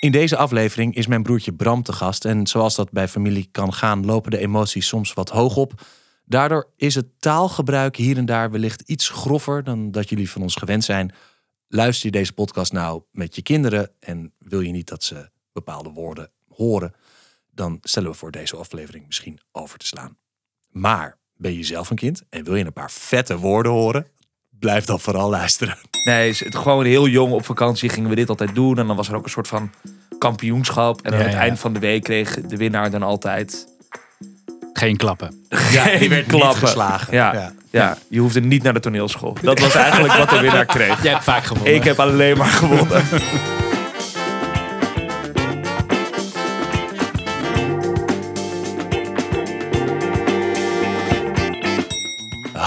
In deze aflevering is mijn broertje Bram te gast. En zoals dat bij familie kan gaan, lopen de emoties soms wat hoog op. Daardoor is het taalgebruik hier en daar wellicht iets groffer dan dat jullie van ons gewend zijn. Luister je deze podcast nou met je kinderen en wil je niet dat ze bepaalde woorden horen, dan stellen we voor deze aflevering misschien over te slaan. Maar ben je zelf een kind en wil je een paar vette woorden horen? Blijf dan vooral luisteren. Nee, is het gewoon heel jong op vakantie gingen we dit altijd doen. En dan was er ook een soort van kampioenschap. En aan Ja, het ja. eind van de week kreeg de winnaar dan altijd Geen klappen. Ja, die werd niet klappen. geslagen. Ja, Ja. ja. je hoefde niet naar de toneelschool. Dat was eigenlijk wat de winnaar kreeg. Jij hebt vaak gewonnen. Ik heb alleen maar gewonnen.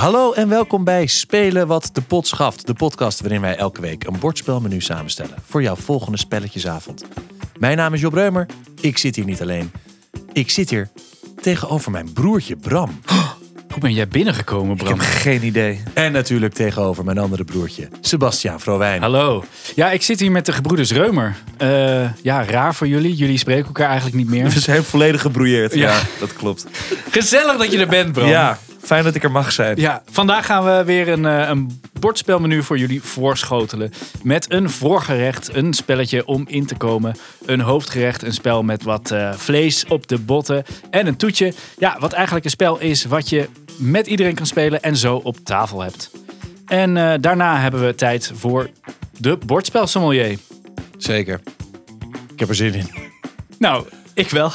Hallo en welkom bij Spelen wat de pot schaft. De podcast waarin wij elke week een bordspelmenu samenstellen voor jouw volgende spelletjesavond. Mijn naam is Job Reumer. Ik zit hier niet alleen. Ik zit hier tegenover mijn broertje Bram. Hoe ben jij binnengekomen, Ik Bram? heb geen idee. En natuurlijk tegenover mijn andere broertje, Sebastiaan Vrouwijn. Hallo. Ja, ik zit hier met de gebroeders Reumer. Eh, ja, raar voor jullie. Jullie spreken elkaar eigenlijk niet We meer. zijn volledig gebrouilleerd. Ja. Ja, dat klopt. Gezellig dat je er bent, Bram. Ja, fijn dat ik er mag zijn. Ja, vandaag gaan we weer een, eh, een bordspelmenu voor jullie voorschotelen. Met een voorgerecht, een spelletje om in te komen. Een hoofdgerecht, een spel met wat eh, vlees op de botten. En een toetje. Ja, wat eigenlijk een spel is wat je met iedereen kan spelen en zo op tafel hebt. En eh, daarna hebben we tijd voor de bordspelsommelier. Zeker. Ik heb er zin in. Nou, ik wel.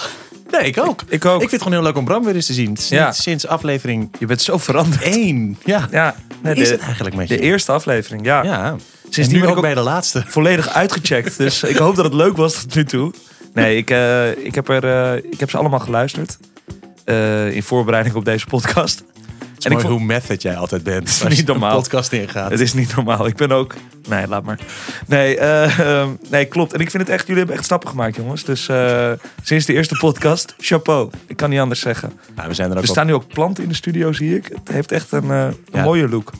Nee, ik ook. Ik ook. Ik vind het gewoon heel leuk om Bram weer eens te zien. Sinds, Ja. sinds aflevering Je bent zo veranderd. 1. Ja. Ja, nee, Hoe is de, het eigenlijk met je? de eerste aflevering. Ja. Ja. En nu ben ik ook ook bij de laatste. volledig uitgecheckt. Dus ik hoop dat het leuk was tot nu toe. Nee, ik, eh, ik, heb, er, eh, ik heb ze allemaal geluisterd. eh, in voorbereiding op deze podcast. Het is En ik vond- hoe method jij altijd bent. is als niet normaal. podcast ingaat. Het is niet normaal. Ik ben ook... Nee, laat maar. Nee, eh, ehm, nee, klopt. En ik vind het echt... Jullie hebben echt stappen gemaakt, jongens. Dus eh, sinds de eerste podcast, chapeau. Ik kan niet anders zeggen. Nou, we zijn er ook Er op. staan nu ook planten in de studio, zie ik. Het heeft echt een, eh, een Ja. mooie look.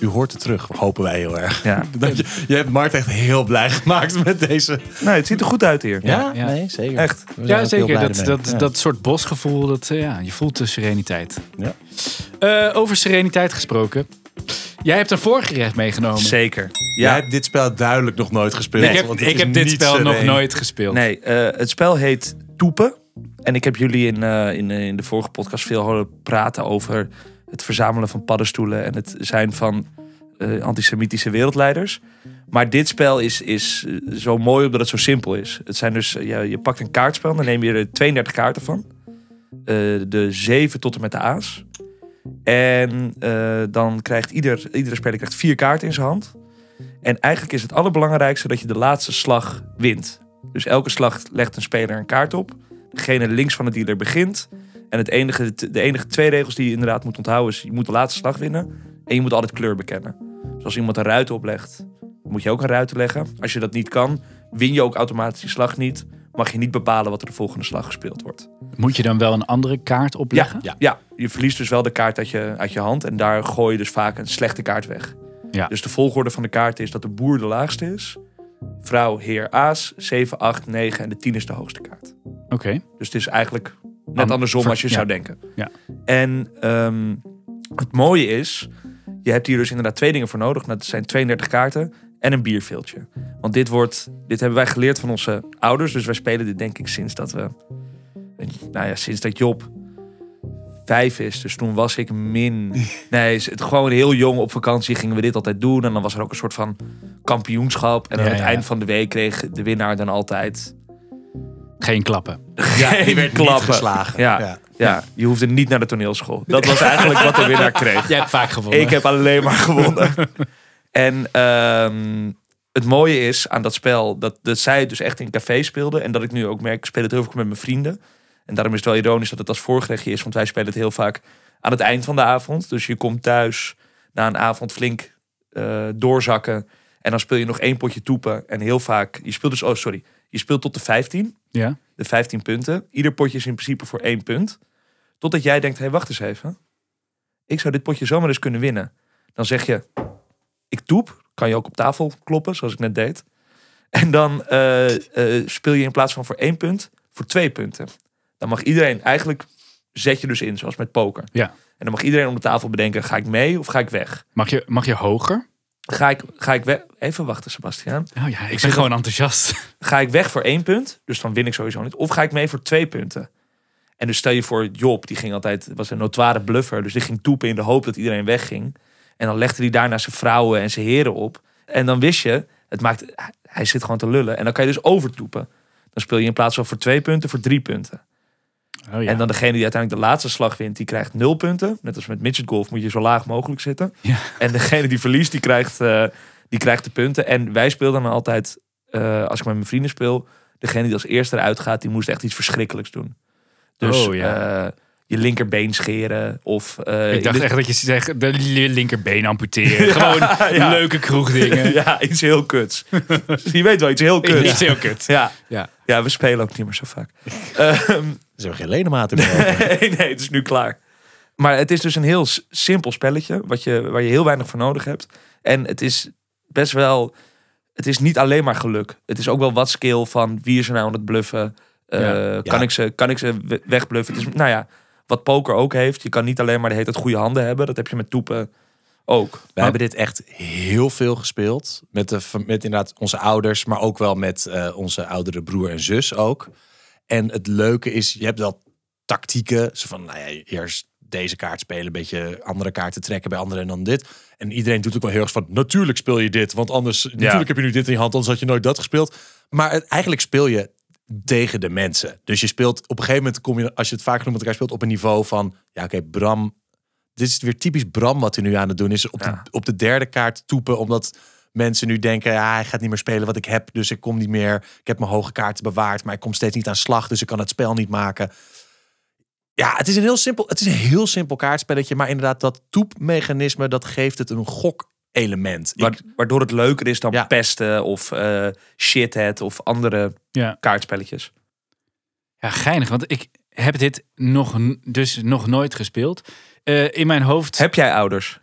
U hoort het terug, hopen wij heel erg. Ja. Dat je, je hebt Mart echt heel blij gemaakt met deze. Nee, het ziet er goed uit hier. Ja, ja. nee, zeker. Echt. Ja, zeker. Dat, dat, Ja. dat soort bosgevoel, dat, eh, ja, je voelt de sereniteit. Ja. Eh, over sereniteit gesproken. Jij hebt een voorgerecht meegenomen. Zeker. Jij Ja, hebt dit spel duidelijk nog nooit gespeeld. ik heb, want het ik is heb dit spel nog nooit gespeeld. Nee, eh, het spel heet Toepen. En ik heb jullie in, in, eh, in de vorige podcast veel horen praten over het verzamelen van paddenstoelen en het zijn van eh, antisemitische wereldleiders. Maar dit spel is, is eh, zo mooi omdat het zo simpel is. Het zijn dus, eh, je, pakt een kaartspel, dan neem je er 32 kaarten van. Eh, de 7 tot en met de aas. En dan krijgt ieder, iedere speler krijgt vier kaarten in zijn hand. En eigenlijk is het allerbelangrijkste dat je de laatste slag wint. Dus elke slag legt een speler een kaart op. Degene links van de dealer begint. En het enige, de enige twee regels die je inderdaad moet onthouden is... je moet de laatste slag winnen en je moet altijd kleur bekennen. Dus als iemand een ruit oplegt, moet je ook een ruit leggen. Als je dat niet kan, win je ook automatisch die slag niet. Mag je niet bepalen wat er de volgende slag gespeeld wordt. Moet je dan wel een andere kaart opleggen? Ja, ja, je verliest dus wel de kaart uit je, uit je hand. En daar gooi je dus vaak een slechte kaart weg. Ja. Dus de volgorde van de kaart is dat de boer de laagste is. Vrouw, heer, aas, 7, 8, 9 en de 10 is de hoogste kaart. Oké. Dus het is eigenlijk net An- andersom als je ja. zou denken. Ja. En ehm, het mooie is, je hebt hier dus inderdaad twee dingen voor nodig. Dat zijn 32 kaarten en een bierveeltje. Want dit, wordt, dit hebben wij geleerd van onze ouders. Dus wij spelen dit denk ik sinds dat we... Nou ja, sinds dat Job vijf is. Dus toen was ik min... Nee, het gewoon heel jong op vakantie gingen we dit altijd doen. En dan was er ook een soort van kampioenschap. En aan Ja, het ja. eind van de week kreeg de winnaar dan altijd... Geen klappen. Ja, die werd niet klappen. geslagen. Ja. Ja. Ja, je hoefde niet naar de toneelschool. Dat was eigenlijk wat de winnaar kreeg. Jij hebt vaak gewonnen. Ik heb alleen maar gewonnen. En ehm, het mooie is aan dat spel dat, dat zij het dus echt in café speelden. En dat ik nu ook merk, ik speel het heel veel met mijn vrienden. En daarom is het wel ironisch dat het als voorgerechtje is. Want wij spelen het heel vaak aan het eind van de avond. Dus je komt thuis na een avond flink eh, doorzakken. En dan speel je nog één potje toepen. En heel vaak, je speelt dus, oh sorry, je speelt tot de 15 Ja? de 15 punten. Ieder potje is in principe voor één punt. Totdat jij denkt, hé, hey, wacht eens even. Ik zou dit potje zomaar eens kunnen winnen. Dan zeg je, ik toep. Kan je ook op tafel kloppen, zoals ik net deed. En dan eh, eh, speel je in plaats van voor één punt, voor twee punten. Dan mag iedereen, eigenlijk zet je dus in, zoals met poker. Ja. En dan mag iedereen om de tafel bedenken, ga ik mee of ga ik weg? Mag je, mag je hoger? Ga ik, ga ik weg? Even wachten, Sebastiaan. Oh ja, ik ben gewoon enthousiast. Ga ik weg voor één punt, dus dan win ik sowieso niet. Of ga ik mee voor twee punten? En dus stel je voor, Job, die ging altijd, was een notoire bluffer. Dus die ging toepen in de hoop dat iedereen wegging. En dan legde hij daarna zijn vrouwen en zijn heren op. En dan wist je, het maakt, hij zit gewoon te lullen. En dan kan je dus overtoepen. Dan speel je in plaats van voor twee punten, voor drie punten. Oh ja. En dan degene die uiteindelijk de laatste slag wint, die krijgt nul punten. Net als met midget golf moet je zo laag mogelijk zitten. Ja. En degene die verliest, die krijgt, eh, die krijgt de punten. En wij speelden dan altijd, eh, als ik met mijn vrienden speel, degene die als eerste eruit gaat, die moest echt iets verschrikkelijks doen. Dus Oh, ja. eh, je linkerbeen scheren of... ik dacht de- echt dat je zegt, de li- linkerbeen amputeren. Gewoon ja. leuke kroegdingen. ja, iets heel kuts. je weet wel, iets heel kuts. Iets heel kut. Ja. Ja. ja, we spelen ook niet meer zo vaak. Ehm, Er zijn geen ledematen meer nee, nee, het is nu klaar. Maar het is dus een heel simpel spelletje, wat je, waar je heel weinig voor nodig hebt. En het is best wel, het is niet alleen maar geluk. Het is ook wel wat skill van wie is er nou aan het bluffen. Eh, Ja. Kan, Ja. ik ze, kan ik ze we- wegbluffen? Het is, nou ja, wat poker ook heeft. Je kan niet alleen maar de hele tijd goede handen hebben. Dat heb je met toepen ook. We hebben dit echt heel veel gespeeld. Met, de, met inderdaad onze ouders, maar ook wel met eh, onze oudere broer en zus ook. En het leuke is, je hebt wel tactieken. Zo van, nou ja, eerst deze kaart spelen, een beetje andere kaarten trekken bij anderen en dan dit. En iedereen doet ook wel heel erg van, natuurlijk speel je dit. Want anders, natuurlijk heb je nu dit in je hand, anders had je nooit dat gespeeld. Maar het- eigenlijk speel je tegen de mensen. Dus je speelt op een gegeven moment, kom je, als je het vaak genoeg met elkaar speelt, op een niveau van, ja oké, Bram dit is weer typisch Bram wat hij nu aan het doen is. Op, Ja. de, op de derde kaart toepen. Omdat mensen nu denken, ja, hij gaat niet meer spelen wat ik heb. Dus ik kom niet meer. Ik heb mijn hoge kaarten bewaard. Maar ik kom steeds niet aan slag. Dus ik kan het spel niet maken. Ja, het is een heel simpel, het is een heel simpel kaartspelletje. Maar inderdaad, dat toepmechanisme, dat geeft het een gok-element. Ik- Wa- Waardoor het leuker is dan Ja. pesten of eh shithead of andere Ja. kaartspelletjes. ja, geinig. Want ik heb dit nog, dus nog nooit gespeeld. Eh, in mijn hoofd... Heb jij ouders?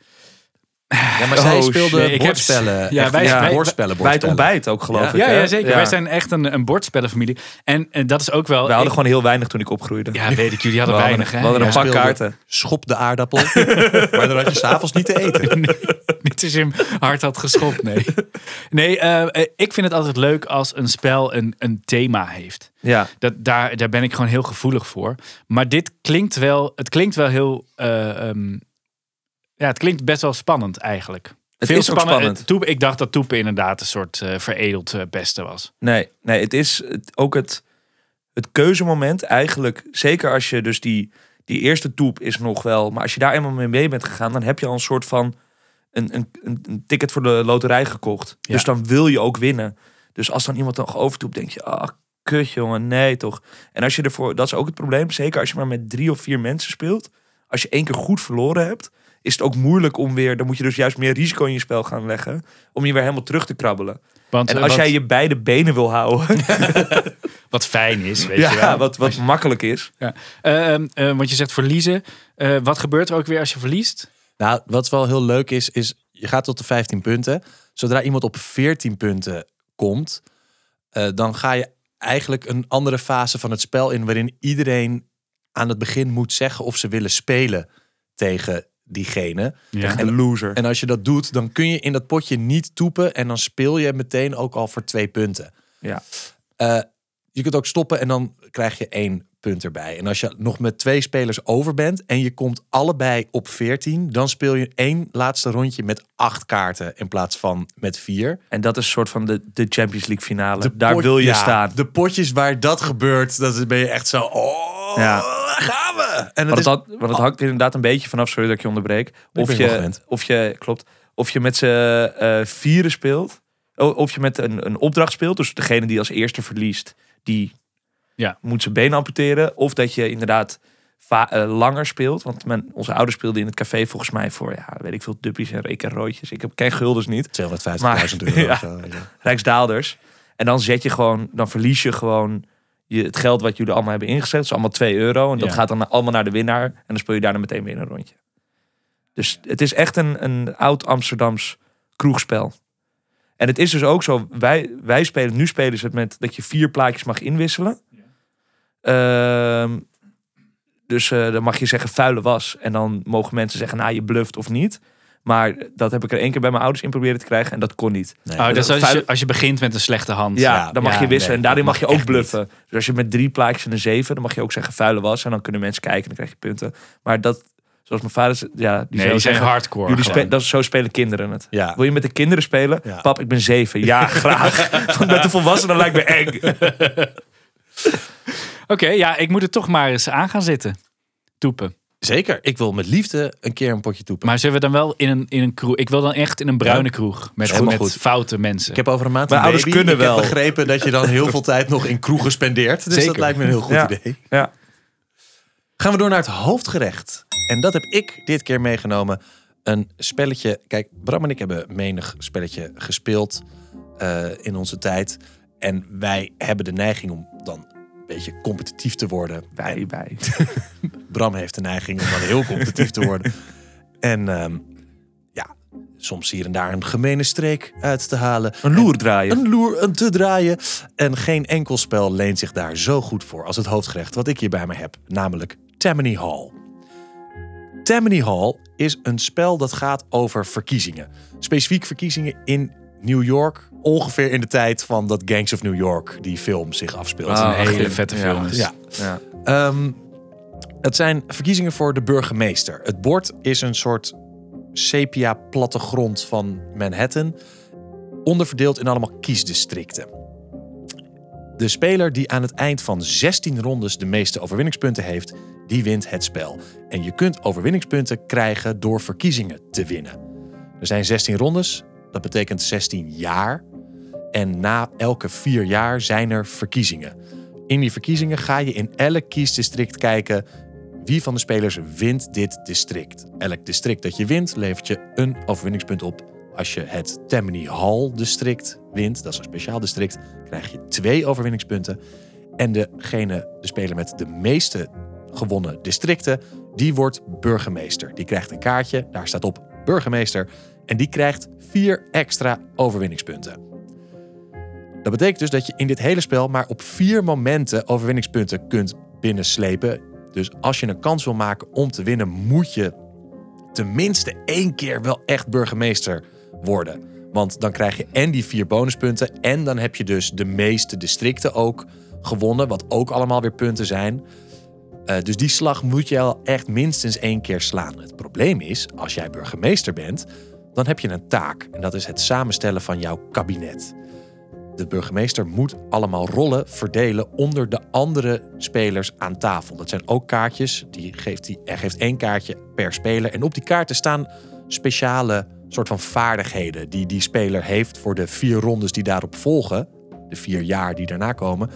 Ja, maar Oh, zij shit. speelde bordspellen. Ja, wij- ja, wij- bordspellen, Bij het ontbijt ook geloof Ja. ik. ja, ja, zeker. Ja. Wij zijn echt een, een bordspellenfamilie. En, en dat is ook wel... We hadden ik- gewoon heel weinig toen ik opgroeide. Ja, weet ik. Jullie hadden we hadden, weinig, hè? we hadden Ja. een pak kaarten. Schop de aardappel. maar dan had je s'avonds niet te eten. Niet als je hem hard had geschopt, nee. Nee, eh, eh, ik vind het altijd leuk als een spel een, een thema heeft. Ja. Dat, daar, daar ben ik gewoon heel gevoelig voor. Maar dit klinkt wel, het klinkt wel heel, eh, ehm, ja, het klinkt best wel spannend eigenlijk. Het is ook spannend. Eh, Toepen- ik dacht dat Toepen inderdaad een soort eh, veredeld beste was. Nee, nee, het is het, ook het, het keuzemoment eigenlijk. Zeker als je dus die, die eerste toep is nog wel. Maar als je daar eenmaal mee mee bent gegaan, dan heb je al een soort van een, een, een, een ticket voor de loterij gekocht. Ja. Dus dan wil je ook winnen. Dus als dan iemand nog overtoept, denk je, ah, kut jongen, nee toch. En als je ervoor, dat is ook het probleem. Zeker als je maar met drie of vier mensen speelt. Als je één keer goed verloren hebt, is het ook moeilijk om weer. Dan moet je dus juist meer risico in je spel gaan leggen. Om je weer helemaal terug te krabbelen. Want, En eh, als wat, jij je beide benen wil houden. wat fijn is, weet je ja, wel. wat, wat makkelijk is. Ja. Eh, ehm, eh, want je zegt verliezen. Eh, wat gebeurt er ook weer als je verliest? Nou, wat wel heel leuk is, is je gaat tot de 15 punten. Zodra iemand op 14 punten komt, eh, dan ga je eigenlijk een andere fase van het spel in, waarin iedereen aan het begin moet zeggen of ze willen spelen tegen diegene. Ja. Een loser. En als je dat doet, dan kun je in dat potje niet toepen en dan speel je meteen ook al voor twee punten. Ja. Eh, je kunt ook stoppen en dan krijg je één punt erbij. En als je nog met twee spelers over bent en je komt allebei op 14, dan speel je één laatste rondje met acht kaarten in plaats van met vier. En dat is een soort van de, de Champions League finale. De Daar pot- wil je ja, staan. De potjes waar dat gebeurt, dat ben je echt zo. Oh, Ja. daar gaan we! En Want het is, had- want het hangt er inderdaad een beetje vanaf, sorry dat ik je onderbreek. Of je of je, klopt, of je met z'n eh, vieren speelt. Of je met een, een opdracht speelt. Dus degene die als eerste verliest, die Ja. moet zijn been amputeren. Of dat je inderdaad va- eh, langer speelt. Want mijn, onze ouders speelden in het café volgens mij voor, ja, weet ik veel, duppies en rekenroodjes. Ik heb ken guldens niet. 250.000 euro. Ja. zo. Rijksdaalders. En dan zet je gewoon, dan verlies je gewoon je, het geld wat jullie allemaal hebben ingezet. Dat is allemaal 2 euro. En dat Ja. gaat dan allemaal naar de winnaar. En dan speel je daarna meteen weer een rondje. Dus het is echt een, een oud Amsterdams kroegspel. En het is dus ook zo, wij, wij spelen, nu spelen ze het met dat je vier plaatjes mag inwisselen. Ehm, dus eh, dan mag je zeggen vuile was. En dan mogen mensen zeggen, nou je bluft of niet. Maar dat heb ik er één keer bij mijn ouders in proberen te krijgen en dat kon niet. Nee. Oh, dus als Vuile- je, als je begint met een slechte hand. Ja, Ja, dan mag ja, je wisselen. nee, en daarin mag je ook bluffen. Dus als je met drie plaatjes en een zeven, dan mag je ook zeggen vuile was. En dan kunnen mensen kijken en dan krijg je punten. Maar dat, zoals mijn vader zei, ja, die Nee, die zijn hardcore. jullie spe- dat, zo spelen kinderen het. Ja. Wil je met de kinderen spelen? Ja. Pap, ik ben zeven. Ja, graag. Want met de volwassenen lijkt me eng. Oké, ja, ik moet er toch maar eens aan gaan zitten. Toepen. Zeker. Ik wil met liefde een keer een potje toepen. Maar zullen we dan wel in een, in een kroeg? Ik wil dan echt in een bruine Ja. kroeg. Met, met goed. foute mensen. Ik heb over een maand Mijn een ouders baby. kunnen ik wel. heb begrepen dat je dan heel veel tijd nog in kroegen spendeert. Dus dat lijkt me een heel goed Ja. idee. Ja. Gaan we door naar het hoofdgerecht. En dat heb ik dit keer meegenomen. Een spelletje. Kijk, Bram en ik hebben menig spelletje gespeeld eh, in onze tijd. En wij hebben de neiging om dan beetje competitief te worden. Wij, wij. Bram heeft de neiging om dan heel competitief te worden. En ehm, ja, soms hier en daar een gemene streek uit te halen. Een loer draaien. Een loer een te draaien. En geen enkel spel leent zich daar zo goed voor als het hoofdgerecht wat ik hier bij me heb. Namelijk Tammany Hall. Tammany Hall is een spel dat gaat over verkiezingen. Specifiek verkiezingen in New York. Ongeveer in de tijd van dat Gangs of New York, die film, zich afspeelt. Is een hele vette film. Ja, Ja. Ehm, het zijn verkiezingen voor de burgemeester. Het bord is een soort sepia plattegrond van Manhattan, onderverdeeld in allemaal kiesdistricten. De speler die aan het eind van 16 rondes de meeste overwinningspunten heeft, die wint het spel. En je kunt overwinningspunten krijgen door verkiezingen te winnen. Er zijn 16 rondes, dat betekent 16 jaar. En na elke vier jaar zijn er verkiezingen. In die verkiezingen ga je in elk kiesdistrict kijken wie van de spelers wint dit district. Elk district dat je wint levert je een overwinningspunt op. Als je het Tammany Hall district wint, dat is een speciaal district, krijg je twee overwinningspunten. En degene, de speler met de meeste gewonnen districten, die wordt burgemeester. Die krijgt een kaartje, daar staat op burgemeester. En die krijgt vier extra overwinningspunten. Dat betekent dus dat je in dit hele spel maar op vier momenten overwinningspunten kunt binnenslepen. Dus als je een kans wil maken om te winnen, moet je tenminste één keer wel echt burgemeester worden. Want dan krijg je en die vier bonuspunten en dan heb je dus de meeste districten ook gewonnen, wat ook allemaal weer punten zijn. Eh, dus die slag moet je al echt minstens één keer slaan. Het probleem is, als jij burgemeester bent, dan heb je een taak. En dat is het samenstellen van jouw kabinet. De burgemeester moet allemaal rollen verdelen onder de andere spelers aan tafel. Dat zijn ook kaartjes. Die geeft er geeft één kaartje per speler. En op die kaarten staan speciale soort van vaardigheden die die speler heeft voor de vier rondes die daarop volgen. De vier jaar die daarna komen.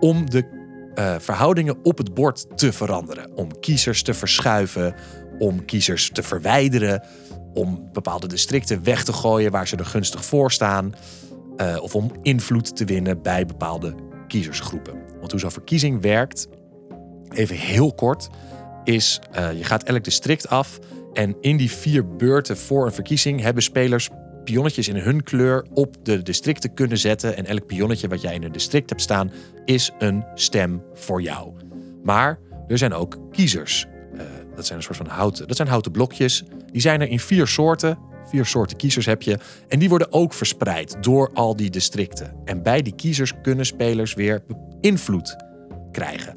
Om de eh, verhoudingen op het bord te veranderen. Om kiezers te verschuiven. Om kiezers te verwijderen. Om bepaalde districten weg te gooien waar ze er gunstig voor staan. Eh, of om invloed te winnen bij bepaalde kiezersgroepen. Want hoe zo'n verkiezing werkt, even heel kort, is eh, je gaat elk district af. En in die vier beurten voor een verkiezing hebben spelers pionnetjes in hun kleur op de districten kunnen zetten. En elk pionnetje wat jij in een district hebt staan, is een stem voor jou. Maar er zijn ook kiezers. Eh, dat zijn een soort van houten, dat zijn houten blokjes. Die zijn er in vier soorten. Vier soorten kiezers heb je. En die worden ook verspreid door al die districten. En bij die kiezers kunnen spelers weer invloed krijgen.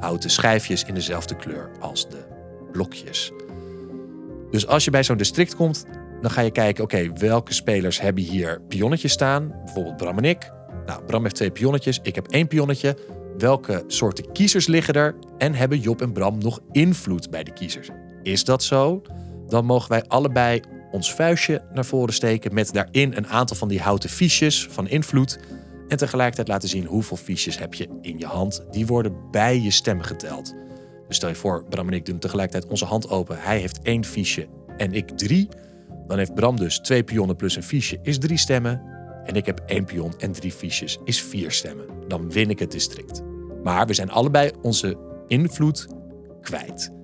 Houten schijfjes in dezelfde kleur als de blokjes. Dus als je bij zo'n district komt, dan ga je kijken: oké, welke spelers hebben hier pionnetjes staan? Bijvoorbeeld Bram en ik. Nou, Bram heeft twee pionnetjes, ik heb één pionnetje. Welke soorten kiezers liggen er? En hebben Job en Bram nog invloed bij de kiezers? Is dat zo? Dan mogen wij allebei ons vuistje naar voren steken met daarin een aantal van die houten fiches van invloed. En tegelijkertijd laten zien hoeveel fiches heb je in je hand. Die worden bij je stem geteld. Dus stel je voor, Bram en ik doen tegelijkertijd onze hand open. Hij heeft één fiche en ik drie. Dan heeft Bram dus twee pionnen plus een fiche, is drie stemmen. En ik heb één pion en drie fiches, is vier stemmen. Dan win ik het district. Maar we zijn allebei onze invloed kwijt.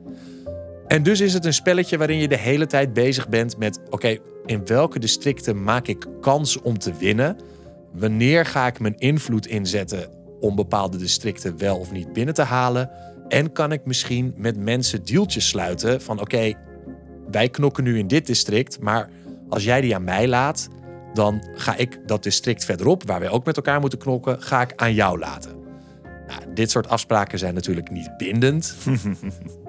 En dus is het een spelletje waarin je de hele tijd bezig bent met: oké, in welke districten maak ik kans om te winnen? Wanneer ga ik mijn invloed inzetten om bepaalde districten wel of niet binnen te halen? En kan ik misschien met mensen deeltjes sluiten van: oké, wij knokken nu in dit district, maar als jij die aan mij laat, dan ga ik dat district verderop, waar wij ook met elkaar moeten knokken, ga ik aan jou laten. Nou, dit soort afspraken zijn natuurlijk niet bindend.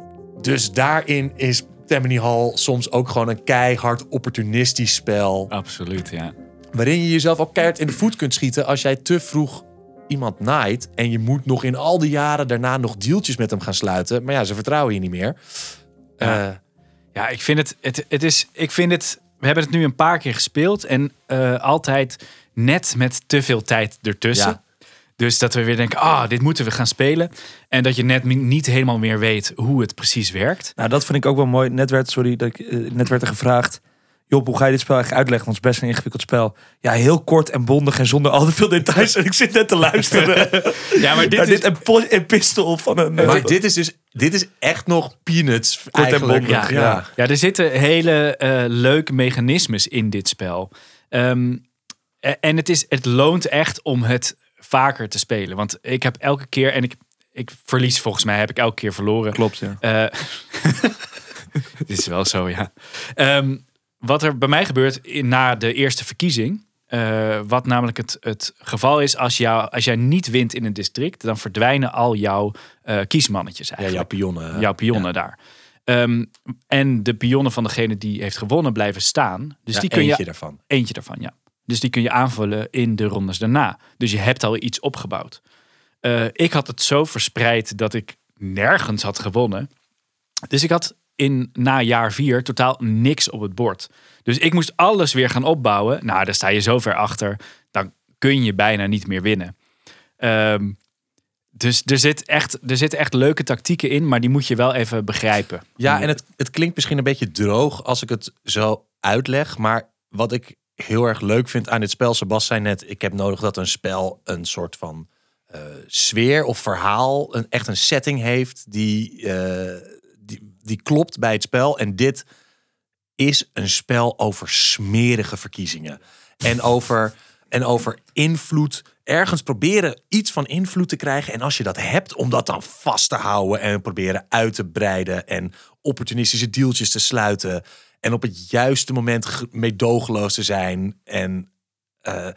dus daarin is Tammany Hall soms ook gewoon een keihard opportunistisch spel. Absoluut, ja. Waarin je jezelf ook keihard in de voet kunt schieten als jij te vroeg iemand naait. En je moet nog in al die jaren daarna nog deeltjes met hem gaan sluiten. Maar ja, ze vertrouwen je niet meer. Ja. Eh, Ja, ik vind het, het, het is, ik vind het, we hebben het nu een paar keer gespeeld en eh, altijd net met te veel tijd ertussen. Ja. Dus dat we weer denken, ah, dit moeten we gaan spelen. En dat je net niet helemaal meer weet hoe het precies werkt. Nou, dat vind ik ook wel mooi. Net werd, sorry, dat ik, eh, net werd er gevraagd. Job, hoe ga je dit spel eigenlijk uitleggen? Want het is best een ingewikkeld spel. Ja, heel kort en bondig en zonder al te veel details. En ik zit net te luisteren. Ja, maar dit Dit, is... dit een epistel van een... maar eh, dit is dus dit is echt nog peanuts. en eigenlijk. bondig, ja. ja. Ja, er zitten hele eh, leuke mechanismes in dit spel. Ehm, en het, is, het loont echt om het vaker te spelen. Want ik heb elke keer, en ik, ik verlies volgens mij, heb ik elke keer verloren. Klopt, ja. Eh, dit is wel zo, ja. Ehm, wat er bij mij gebeurt in, na de eerste verkiezing. eh, wat namelijk het, het geval is, als, jou, als jij niet wint in een district, dan verdwijnen al jouw eh, kiesmannetjes Ja, eigenlijk jouw pionnen. jouw pionnen daar. Ehm, en de pionnen van degene die heeft gewonnen blijven staan. Dus Ja, die kun eentje je daarvan. eentje daarvan, ja. Dus die kun je aanvullen in de rondes daarna. Dus je hebt al iets opgebouwd. Eh, ik had het zo verspreid dat ik nergens had gewonnen. Dus ik had in na jaar vier totaal niks op het bord. Dus ik moest alles weer gaan opbouwen. Nou, daar sta je zo ver achter. Dan kun je bijna niet meer winnen. Ehm, dus er, zit echt, er zitten echt leuke tactieken in, maar die moet je wel even begrijpen. Ja, en het, het klinkt misschien een beetje droog als ik het zo uitleg. Maar wat ik heel erg leuk vind aan dit spel, Sebas zei net, ik heb nodig dat een spel een soort van eh, sfeer of verhaal, een, echt een setting heeft die, eh, die, die klopt bij het spel. En dit is een spel over smerige verkiezingen. En over, en over invloed. Ergens proberen iets van invloed te krijgen. En als je dat hebt, om dat dan vast te houden en proberen uit te breiden. En opportunistische dealtjes te sluiten. En op het juiste moment ge- meedogenloos te zijn. En eh,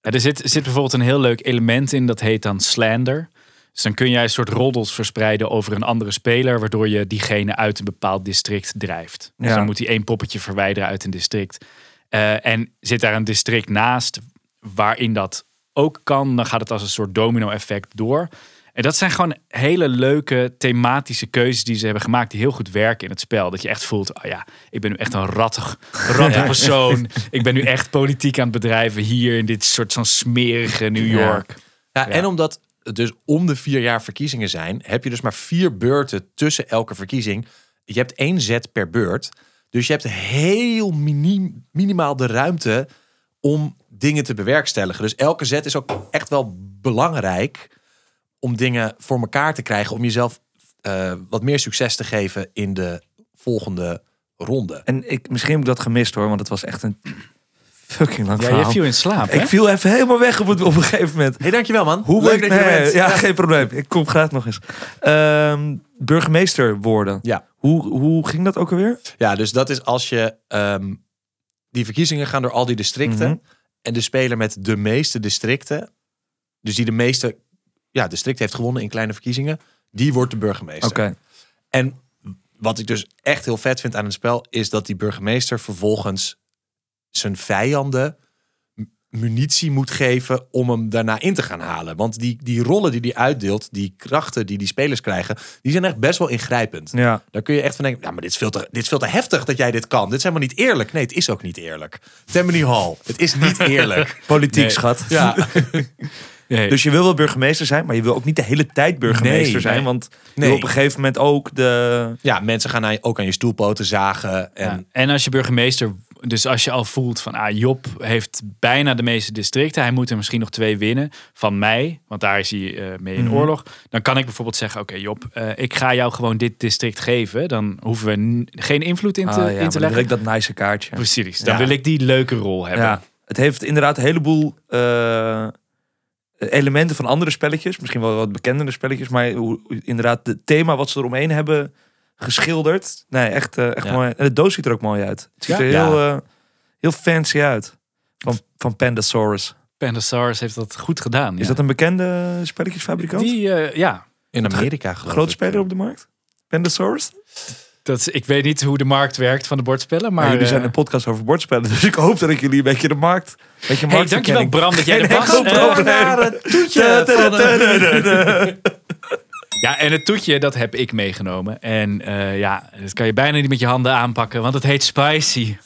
er zit, zit bijvoorbeeld een heel leuk element in, dat heet dan slander. Dus dan kun jij een soort roddels verspreiden over een andere speler, waardoor je diegene uit een bepaald district drijft. Dus Ja. dan moet hij één poppetje verwijderen uit een district. Eh, en zit daar een district naast waarin dat ook kan, dan gaat het als een soort domino-effect door. En dat zijn gewoon hele leuke thematische keuzes die ze hebben gemaakt, die heel goed werken in het spel. Dat je echt voelt, oh ja, ik ben nu echt een rattig, rattig persoon. Ik ben nu echt politiek aan het bedrijven hier in dit soort van smerige New York. Ja, Ja. en omdat het dus om de vier jaar verkiezingen zijn, heb je dus maar vier beurten tussen elke verkiezing. Je hebt één zet per beurt. Dus je hebt heel minim, minimaal de ruimte om dingen te bewerkstelligen. Dus elke zet is ook echt wel belangrijk om dingen voor elkaar te krijgen. Om jezelf eh, wat meer succes te geven in de volgende ronde. En ik, misschien heb ik dat gemist hoor, want het was echt een fucking lang Ja, verhaal. je viel in slaap, hè? ik viel even helemaal weg op, het, op een gegeven moment. hey, dankjewel man. Hoe Leuk dat je er bent. Ja, geen probleem. Ik kom graag nog eens. Ehm, burgemeester worden. Ja. Hoe, hoe ging dat ook alweer? Ja, dus dat is als je... ehm, die verkiezingen gaan door al die districten. Mhm. En de speler met de meeste districten... Dus die de meeste ja, district heeft gewonnen in kleine verkiezingen... Die wordt de burgemeester. Oké. En wat ik dus echt heel vet vind aan het spel... is dat die burgemeester vervolgens zijn vijanden munitie moet geven om hem daarna in te gaan halen. Want die, die rollen die hij uitdeelt, die krachten die die spelers krijgen... die zijn echt best wel ingrijpend. Ja. Dan kun je echt van denken, ja, maar dit is, veel te, dit is veel te heftig dat jij dit kan. Dit is helemaal niet eerlijk. Nee, het is ook niet eerlijk. Tammany Hall, het is niet eerlijk. Politiek, Nee. schat. Ja, Nee. Dus je wil wel burgemeester zijn, maar je wil ook niet de hele tijd burgemeester Nee, zijn. nee. Want je op een gegeven moment ook de... ja mensen gaan aan je- ook aan je stoelpoten zagen. En Ja. En als je burgemeester dus als je al voelt van ah, Job heeft bijna de meeste districten. Hij moet er misschien nog twee winnen van mij. Want daar is hij eh, mee in Mhm. oorlog. Dan kan ik bijvoorbeeld zeggen, oké Job, eh, ik ga jou gewoon dit district geven. Dan hoeven we geen invloed in te, Ah, ja, in maar te dan wil leggen. ik dat nice kaartje. Precies, dan Ja. wil ik die leuke rol hebben. Ja, het heeft inderdaad een heleboel eh, elementen van andere spelletjes. Misschien wel wat bekendere spelletjes. Maar hoe, inderdaad, het thema wat ze eromheen hebben geschilderd. Nee, echt, eh, echt Ja. mooi. En de doos ziet er ook mooi uit. Het ziet Ja? er heel, eh, heel fancy uit. Van, van Pandasaurus. Pandasaurus heeft dat goed gedaan. Is ja. dat een bekende spelletjesfabrikant? Die, eh, ja, In Amerika geloof Groot speler op de markt? Pandasaurus? Dat, is- ik weet niet hoe de markt werkt van de bordspellen. Maar, Maar jullie zijn eh, een podcast over bordspellen. Dus ik hoop dat ik jullie een beetje de markt... Een beetje Hey, dankjewel Bram dat jij er Geen was. Ja, en het toetje, dat heb ik meegenomen. En eh, ja, dat kan je bijna niet met je handen aanpakken, want het heet Spicy.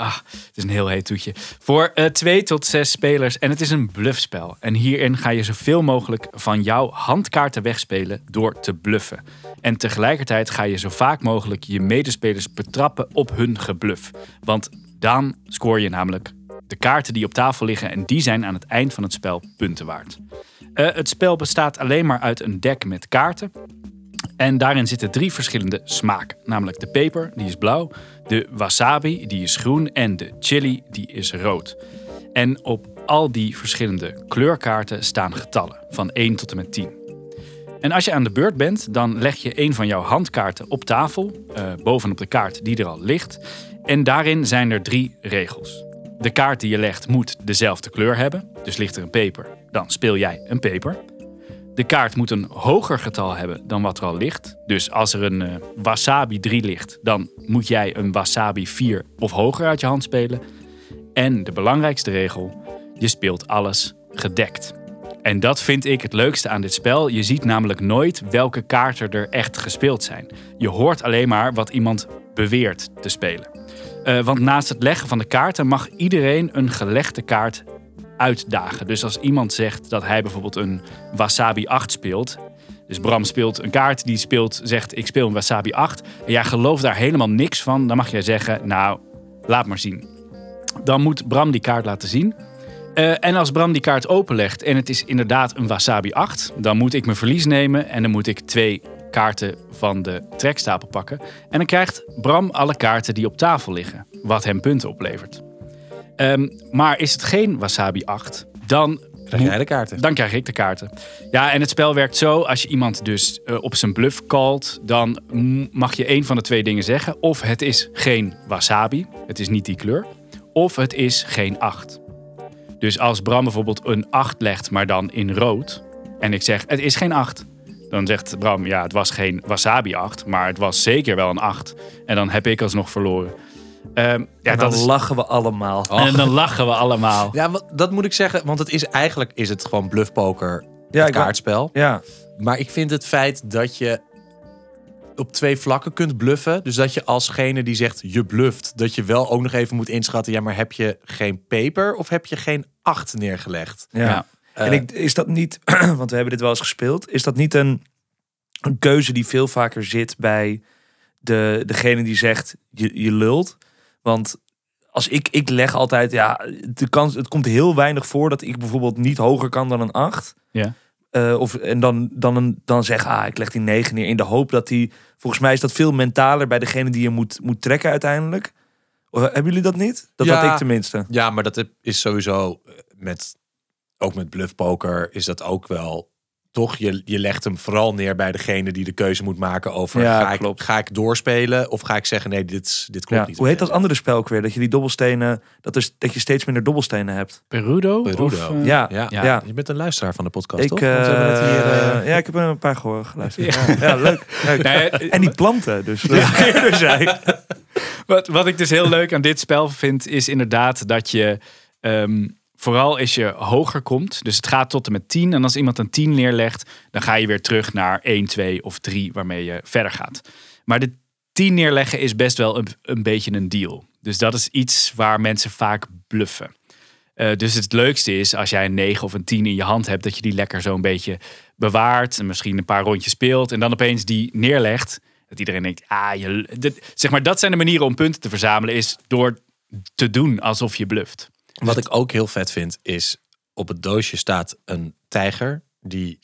Ah, het is een heel heet toetje. Voor eh, twee tot zes spelers en het is een bluffspel. En hierin ga je zoveel mogelijk van jouw handkaarten wegspelen door te bluffen. En tegelijkertijd ga je zo vaak mogelijk je medespelers betrappen op hun gebluff. Want dan scoor je namelijk de kaarten die op tafel liggen en die zijn aan het eind van het spel punten waard. Eh, het spel bestaat alleen maar uit een deck met kaarten. En daarin zitten drie verschillende smaken. Namelijk de peper, die is blauw. De wasabi, die is groen. En de chili, die is rood. En op al die verschillende kleurkaarten staan getallen. Van 1 tot en met 10. En als je aan de beurt bent, dan leg je een van jouw handkaarten op tafel. eh, bovenop de kaart die er al ligt. En daarin zijn er drie regels. De kaart die je legt moet dezelfde kleur hebben. Dus ligt er een peper, dan speel jij een peper. De kaart moet een hoger getal hebben dan wat er al ligt. Dus als er een eh, wasabi 3 ligt, dan moet jij een wasabi 4 of hoger uit je hand spelen. En de belangrijkste regel, je speelt alles gedekt. En dat vind ik het leukste aan dit spel. Je ziet namelijk nooit welke kaarten er echt gespeeld zijn. Je hoort alleen maar wat iemand beweert te spelen. Eh, want naast het leggen van de kaarten mag iedereen een gelegde kaart uitdagen. Dus als iemand zegt dat hij bijvoorbeeld een Wasabi 8 speelt. Dus Bram speelt een kaart die speelt, zegt ik speel een Wasabi 8. En jij gelooft daar helemaal niks van. Dan mag jij zeggen, nou, laat maar zien. Dan moet Bram die kaart laten zien. Eh, en als Bram die kaart openlegt en het is inderdaad een Wasabi 8, dan moet ik mijn verlies nemen en dan moet ik twee kaarten van de trekstapel pakken. En dan krijgt Bram alle kaarten die op tafel liggen, wat hem punten oplevert. Ehm, maar is het geen Wasabi 8, dan Krijg jij de kaarten. dan krijg ik de kaarten. Ja, en het spel werkt zo. Als je iemand dus eh, op zijn bluff calt, dan mag je één van de twee dingen zeggen. Of het is geen wasabi, het is niet die kleur. Of het is geen 8. Dus als Bram bijvoorbeeld een 8 legt, maar dan in rood. En ik zeg, het is geen 8. Dan zegt Bram, ja, het was geen wasabi 8, maar het was zeker wel een 8. En dan heb ik alsnog verloren. Ehm, ja, en dan is, lachen we allemaal. en dan lachen we allemaal. Ja, wat- dat moet ik zeggen, want het is eigenlijk is het gewoon bluffpoker, Ja, het kaartspel. Ja, Maar ik vind het feit dat je op twee vlakken kunt bluffen. Dus dat je alsgene die zegt je bluft, dat je wel ook nog even moet inschatten. Ja, maar heb je geen peper of heb je geen acht neergelegd? ja. Ja. En ik, is dat niet, want we hebben dit wel eens gespeeld, is dat niet een, een keuze die veel vaker zit bij de, degene die zegt je, je lult? Want als ik, ik leg altijd, ja, de kans, het komt heel weinig voor dat ik bijvoorbeeld niet hoger kan dan een 8. Ja. Eh, of, en dan, dan, een, dan zeg, ah, ik leg die 9 neer in de hoop dat die, volgens mij is dat veel mentaler bij degene die je moet, moet trekken uiteindelijk. Eh, hebben jullie dat niet? Dat Ja. had ik tenminste. Ja, maar dat is sowieso eh, met ook met bluffpoker is dat ook wel toch. Je, je legt hem vooral neer bij degene die de keuze moet maken over Ja, ga, ik, klopt. ga ik doorspelen of ga ik zeggen nee, dit, is- dit klopt Ja. niet. Hoe heet dat andere spel ook weer? Dat je die dobbelstenen, dat, is, dat je steeds minder dobbelstenen hebt. Perudo? Perudo. Of, eh, Ja, Ja, Ja. ja. je bent een luisteraar van de podcast, ik, toch? Want we hebben het hier, eh, eh, ja, ik heb er een paar gehoord geluisterd. Ja, ja, leuk. leuk. Nee, En die planten, dus. Wat, wat ik dus heel leuk aan dit spel vind, is inderdaad dat je. ehm, vooral als je hoger komt, dus het gaat tot en met 10. En als iemand een 10 neerlegt, dan ga je weer terug naar 1, 2 of 3, waarmee je verder gaat. Maar de 10 neerleggen is best wel een, een beetje een deal. Dus dat is iets waar mensen vaak bluffen. Eh, dus het leukste is als jij een 9 of een 10 in je hand hebt, dat je die lekker zo'n beetje bewaart. En misschien een paar rondjes speelt. En dan opeens die neerlegt. Dat iedereen denkt, ah, je, zeg maar, dat zijn de manieren om punten te verzamelen. Is door te doen alsof je bluft. Wat ik ook heel vet vind, is op het doosje staat een tijger die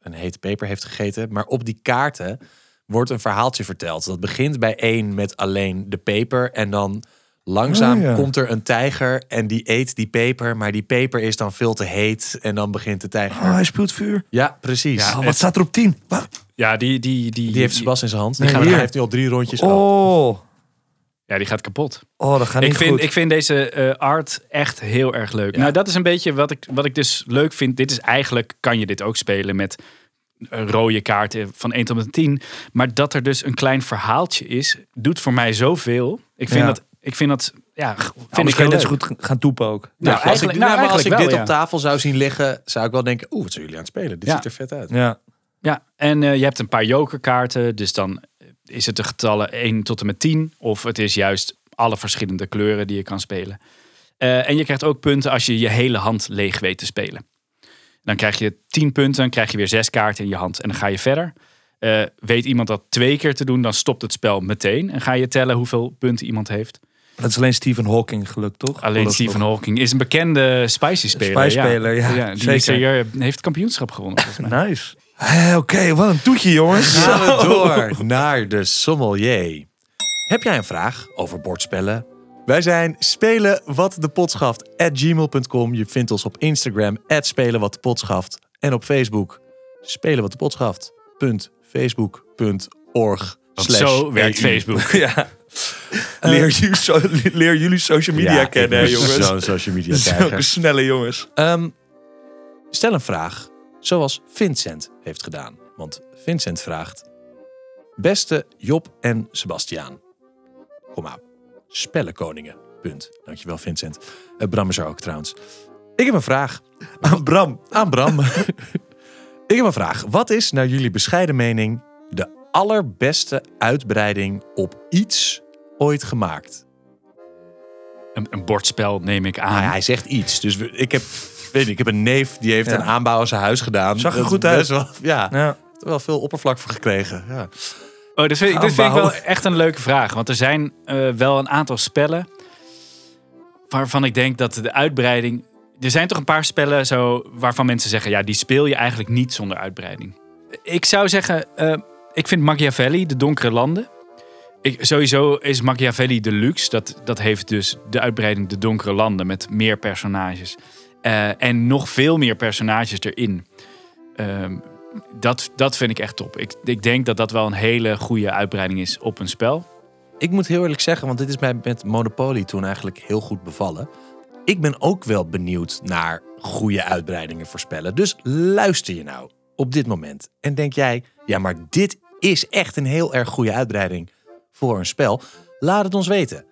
een hete peper heeft gegeten. Maar op die kaarten wordt een verhaaltje verteld. Dat begint bij één met alleen de peper. En dan langzaam Oh, ja. komt er een tijger en die eet die peper. Maar die peper is dan veel te heet. En dan begint de tijger. Oh, hij speelt vuur. Ja, precies. Ja, Oh, wat staat er op 10? Wat? Ja, die, die, die, Die heeft Sebas in zijn hand. Die Nee, gaan, hier. hij heeft nu al drie rondjes gehad. Oh, ja, die gaat kapot. oh dat gaat niet Ik vind, goed. ik vind deze eh, art echt heel erg leuk. Ja. Nou, dat is een beetje wat ik, wat ik dus leuk vind. Dit is eigenlijk, kan je dit ook spelen met eh, rode kaarten van 1 tot en met 10. Maar dat er dus een klein verhaaltje is, doet voor mij zoveel. Ik vind Ja. dat, ik vind dat, ja, vind Anders ik kan je heel net zo goed gaan toepen ook. Nou, Nou, als ik, eigenlijk- nou, nou, maar als ik eigenlijk dit op tafel zou zien liggen, zou ik wel denken: Oeh, wat zijn jullie aan het spelen? Dit Ja. ziet er vet uit. Ja. Ja, en eh, je hebt een paar jokerkaarten. Dus dan is het de getallen 1 tot en met 10. Of het is juist alle verschillende kleuren die je kan spelen. Eh, en je krijgt ook punten als je je hele hand leeg weet te spelen. Dan krijg je 10 punten, dan krijg je weer 6 kaarten in je hand. En dan ga je verder. Eh, weet iemand dat twee keer te doen, dan stopt het spel meteen. En ga je tellen hoeveel punten iemand heeft. Dat is alleen Stephen Hawking gelukt, toch? Alleen Stephen toch- Hawking is een bekende Spicy-speler. Spy-speler, ja, die zeker. er, heeft het kampioenschap gewonnen volgens mij. Nice. Hé, Oké, wat een toetje, jongens. Gaan we door naar de sommelier. Heb jij een vraag over bordspellen? Wij zijn spelen wat de pot schaft at gmail.com. Je vindt ons op Instagram at spelen wat de pot schaft. En op Facebook spelen wat de pot schaft. punt Facebook.org Want zo werkt Facebook. Ja. Leer, jullie so- leer jullie social media kennen, hè, jongens. Zo'n social media Zulke snelle jongens. Ehm, stel een vraag zoals Vincent heeft gedaan. Want Vincent vraagt... Beste Job en Sebastiaan. Kom maar. Spellenkoningen. Punt. Dankjewel Vincent. Uh, Bram is er ook trouwens. Ik heb een vraag Aan Bram. aan Bram. Ik heb een vraag. Wat is naar jullie bescheiden mening de allerbeste uitbreiding op iets ooit gemaakt? Een, een bordspel neem ik aan. Nou ja, hij zegt iets. Dus we- ik heb, weet niet, ik heb een neef die heeft Ja. een aanbouw aan zijn huis gedaan. Zag er Dat goed uit. best Wel, ja, Ja. wel veel oppervlak voor gekregen. Ja. Oh, dit vind, ik, dit vind ik wel echt een leuke vraag. Want er zijn eh, wel een aantal spellen waarvan ik denk dat de uitbreiding... Er zijn toch een paar spellen zo waarvan mensen zeggen... ja, die speel je eigenlijk niet zonder uitbreiding. Ik zou zeggen, eh, ik vind Machiavelli, De Donkere Landen... Ik, sowieso is Machiavelli Deluxe. Dat, dat heeft dus de uitbreiding De Donkere Landen met meer personages. Eh, en nog veel meer personages erin. Ehm, dat, dat vind ik echt top. Ik, ik denk dat dat wel een hele goede uitbreiding is op een spel. Ik moet heel eerlijk zeggen, want dit is mij met Monopoly toen eigenlijk heel goed bevallen. Ik ben ook wel benieuwd naar goede uitbreidingen voor spellen. Dus luister je nou op dit moment en denk jij, ja, maar dit is echt een heel erg goede uitbreiding voor een spel. Laat het ons weten.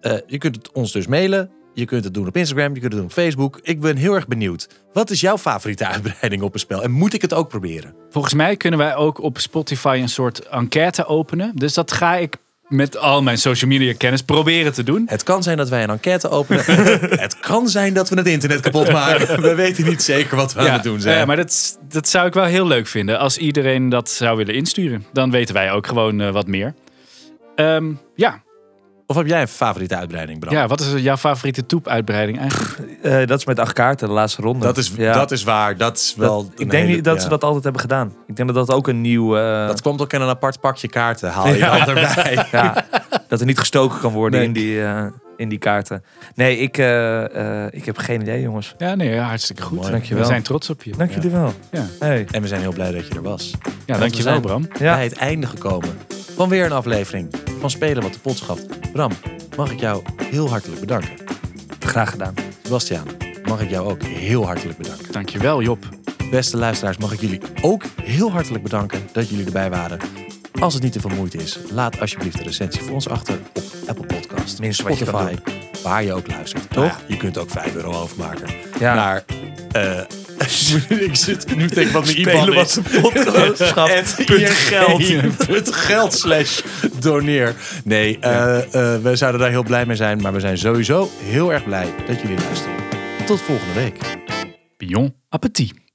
Eh, je kunt het ons dus mailen. Je kunt het doen op Instagram, je kunt het doen op Facebook. Ik ben heel erg benieuwd. Wat is jouw favoriete uitbreiding op een spel? En moet ik het ook proberen? Volgens mij kunnen wij ook op Spotify een soort enquête openen. Dus dat ga ik met al mijn social media kennis proberen te doen. Het kan zijn dat wij een enquête openen. het kan zijn dat we het internet kapot maken. We weten niet zeker wat we aan het doen zijn. ja, maar dat, dat zou ik wel heel leuk vinden. Als iedereen dat zou willen insturen. Dan weten wij ook gewoon eh, wat meer. Ehm, ja. Of heb jij een favoriete uitbreiding, Bram? ja, wat is jouw favoriete toep-uitbreiding eigenlijk? Eh, dat is met acht kaarten, de laatste ronde. Dat is, Ja. dat is waar. Dat is wel. Dat- ik denk hele- niet dat ja. ze dat altijd hebben gedaan. Ik denk dat dat ook een nieuw... eh, Dat komt ook in een apart pakje kaarten. Haal je Ja. dan erbij. ja, dat er niet gestoken kan worden Nee. in, die, eh, in die kaarten. Nee, ik, eh, eh, ik heb geen idee, jongens. Ja, nee, hartstikke goed. Mooi. Dankjewel. We zijn trots op je. Dank jullie wel. Ja. Hey. En we zijn heel blij dat je er was. Ja, dankjewel Bram. Ja. Bij het einde gekomen van weer een aflevering van Spelen wat de pot schaft. Bram, mag ik jou heel hartelijk bedanken. Graag gedaan. Sebastiaan, mag ik jou ook heel hartelijk bedanken. Dankjewel Job. Beste luisteraars, mag ik jullie ook heel hartelijk bedanken dat jullie erbij waren. Als het niet te veel moeite is, laat alsjeblieft een recensie voor ons achter op Apple Podcast, Minste wat je Spotify, waar je ook luistert. Toch? Nou ja, je kunt ook 5 euro overmaken. Ja. Naar, eh, ik zit nu denk ik wat mijn IBAN is. podcast Het punt geld. Punt geld slash doneer. Nee, eh, eh, we zouden daar heel blij mee zijn. Maar we zijn sowieso heel erg blij dat jullie luisteren. Tot volgende week. Bion appetit.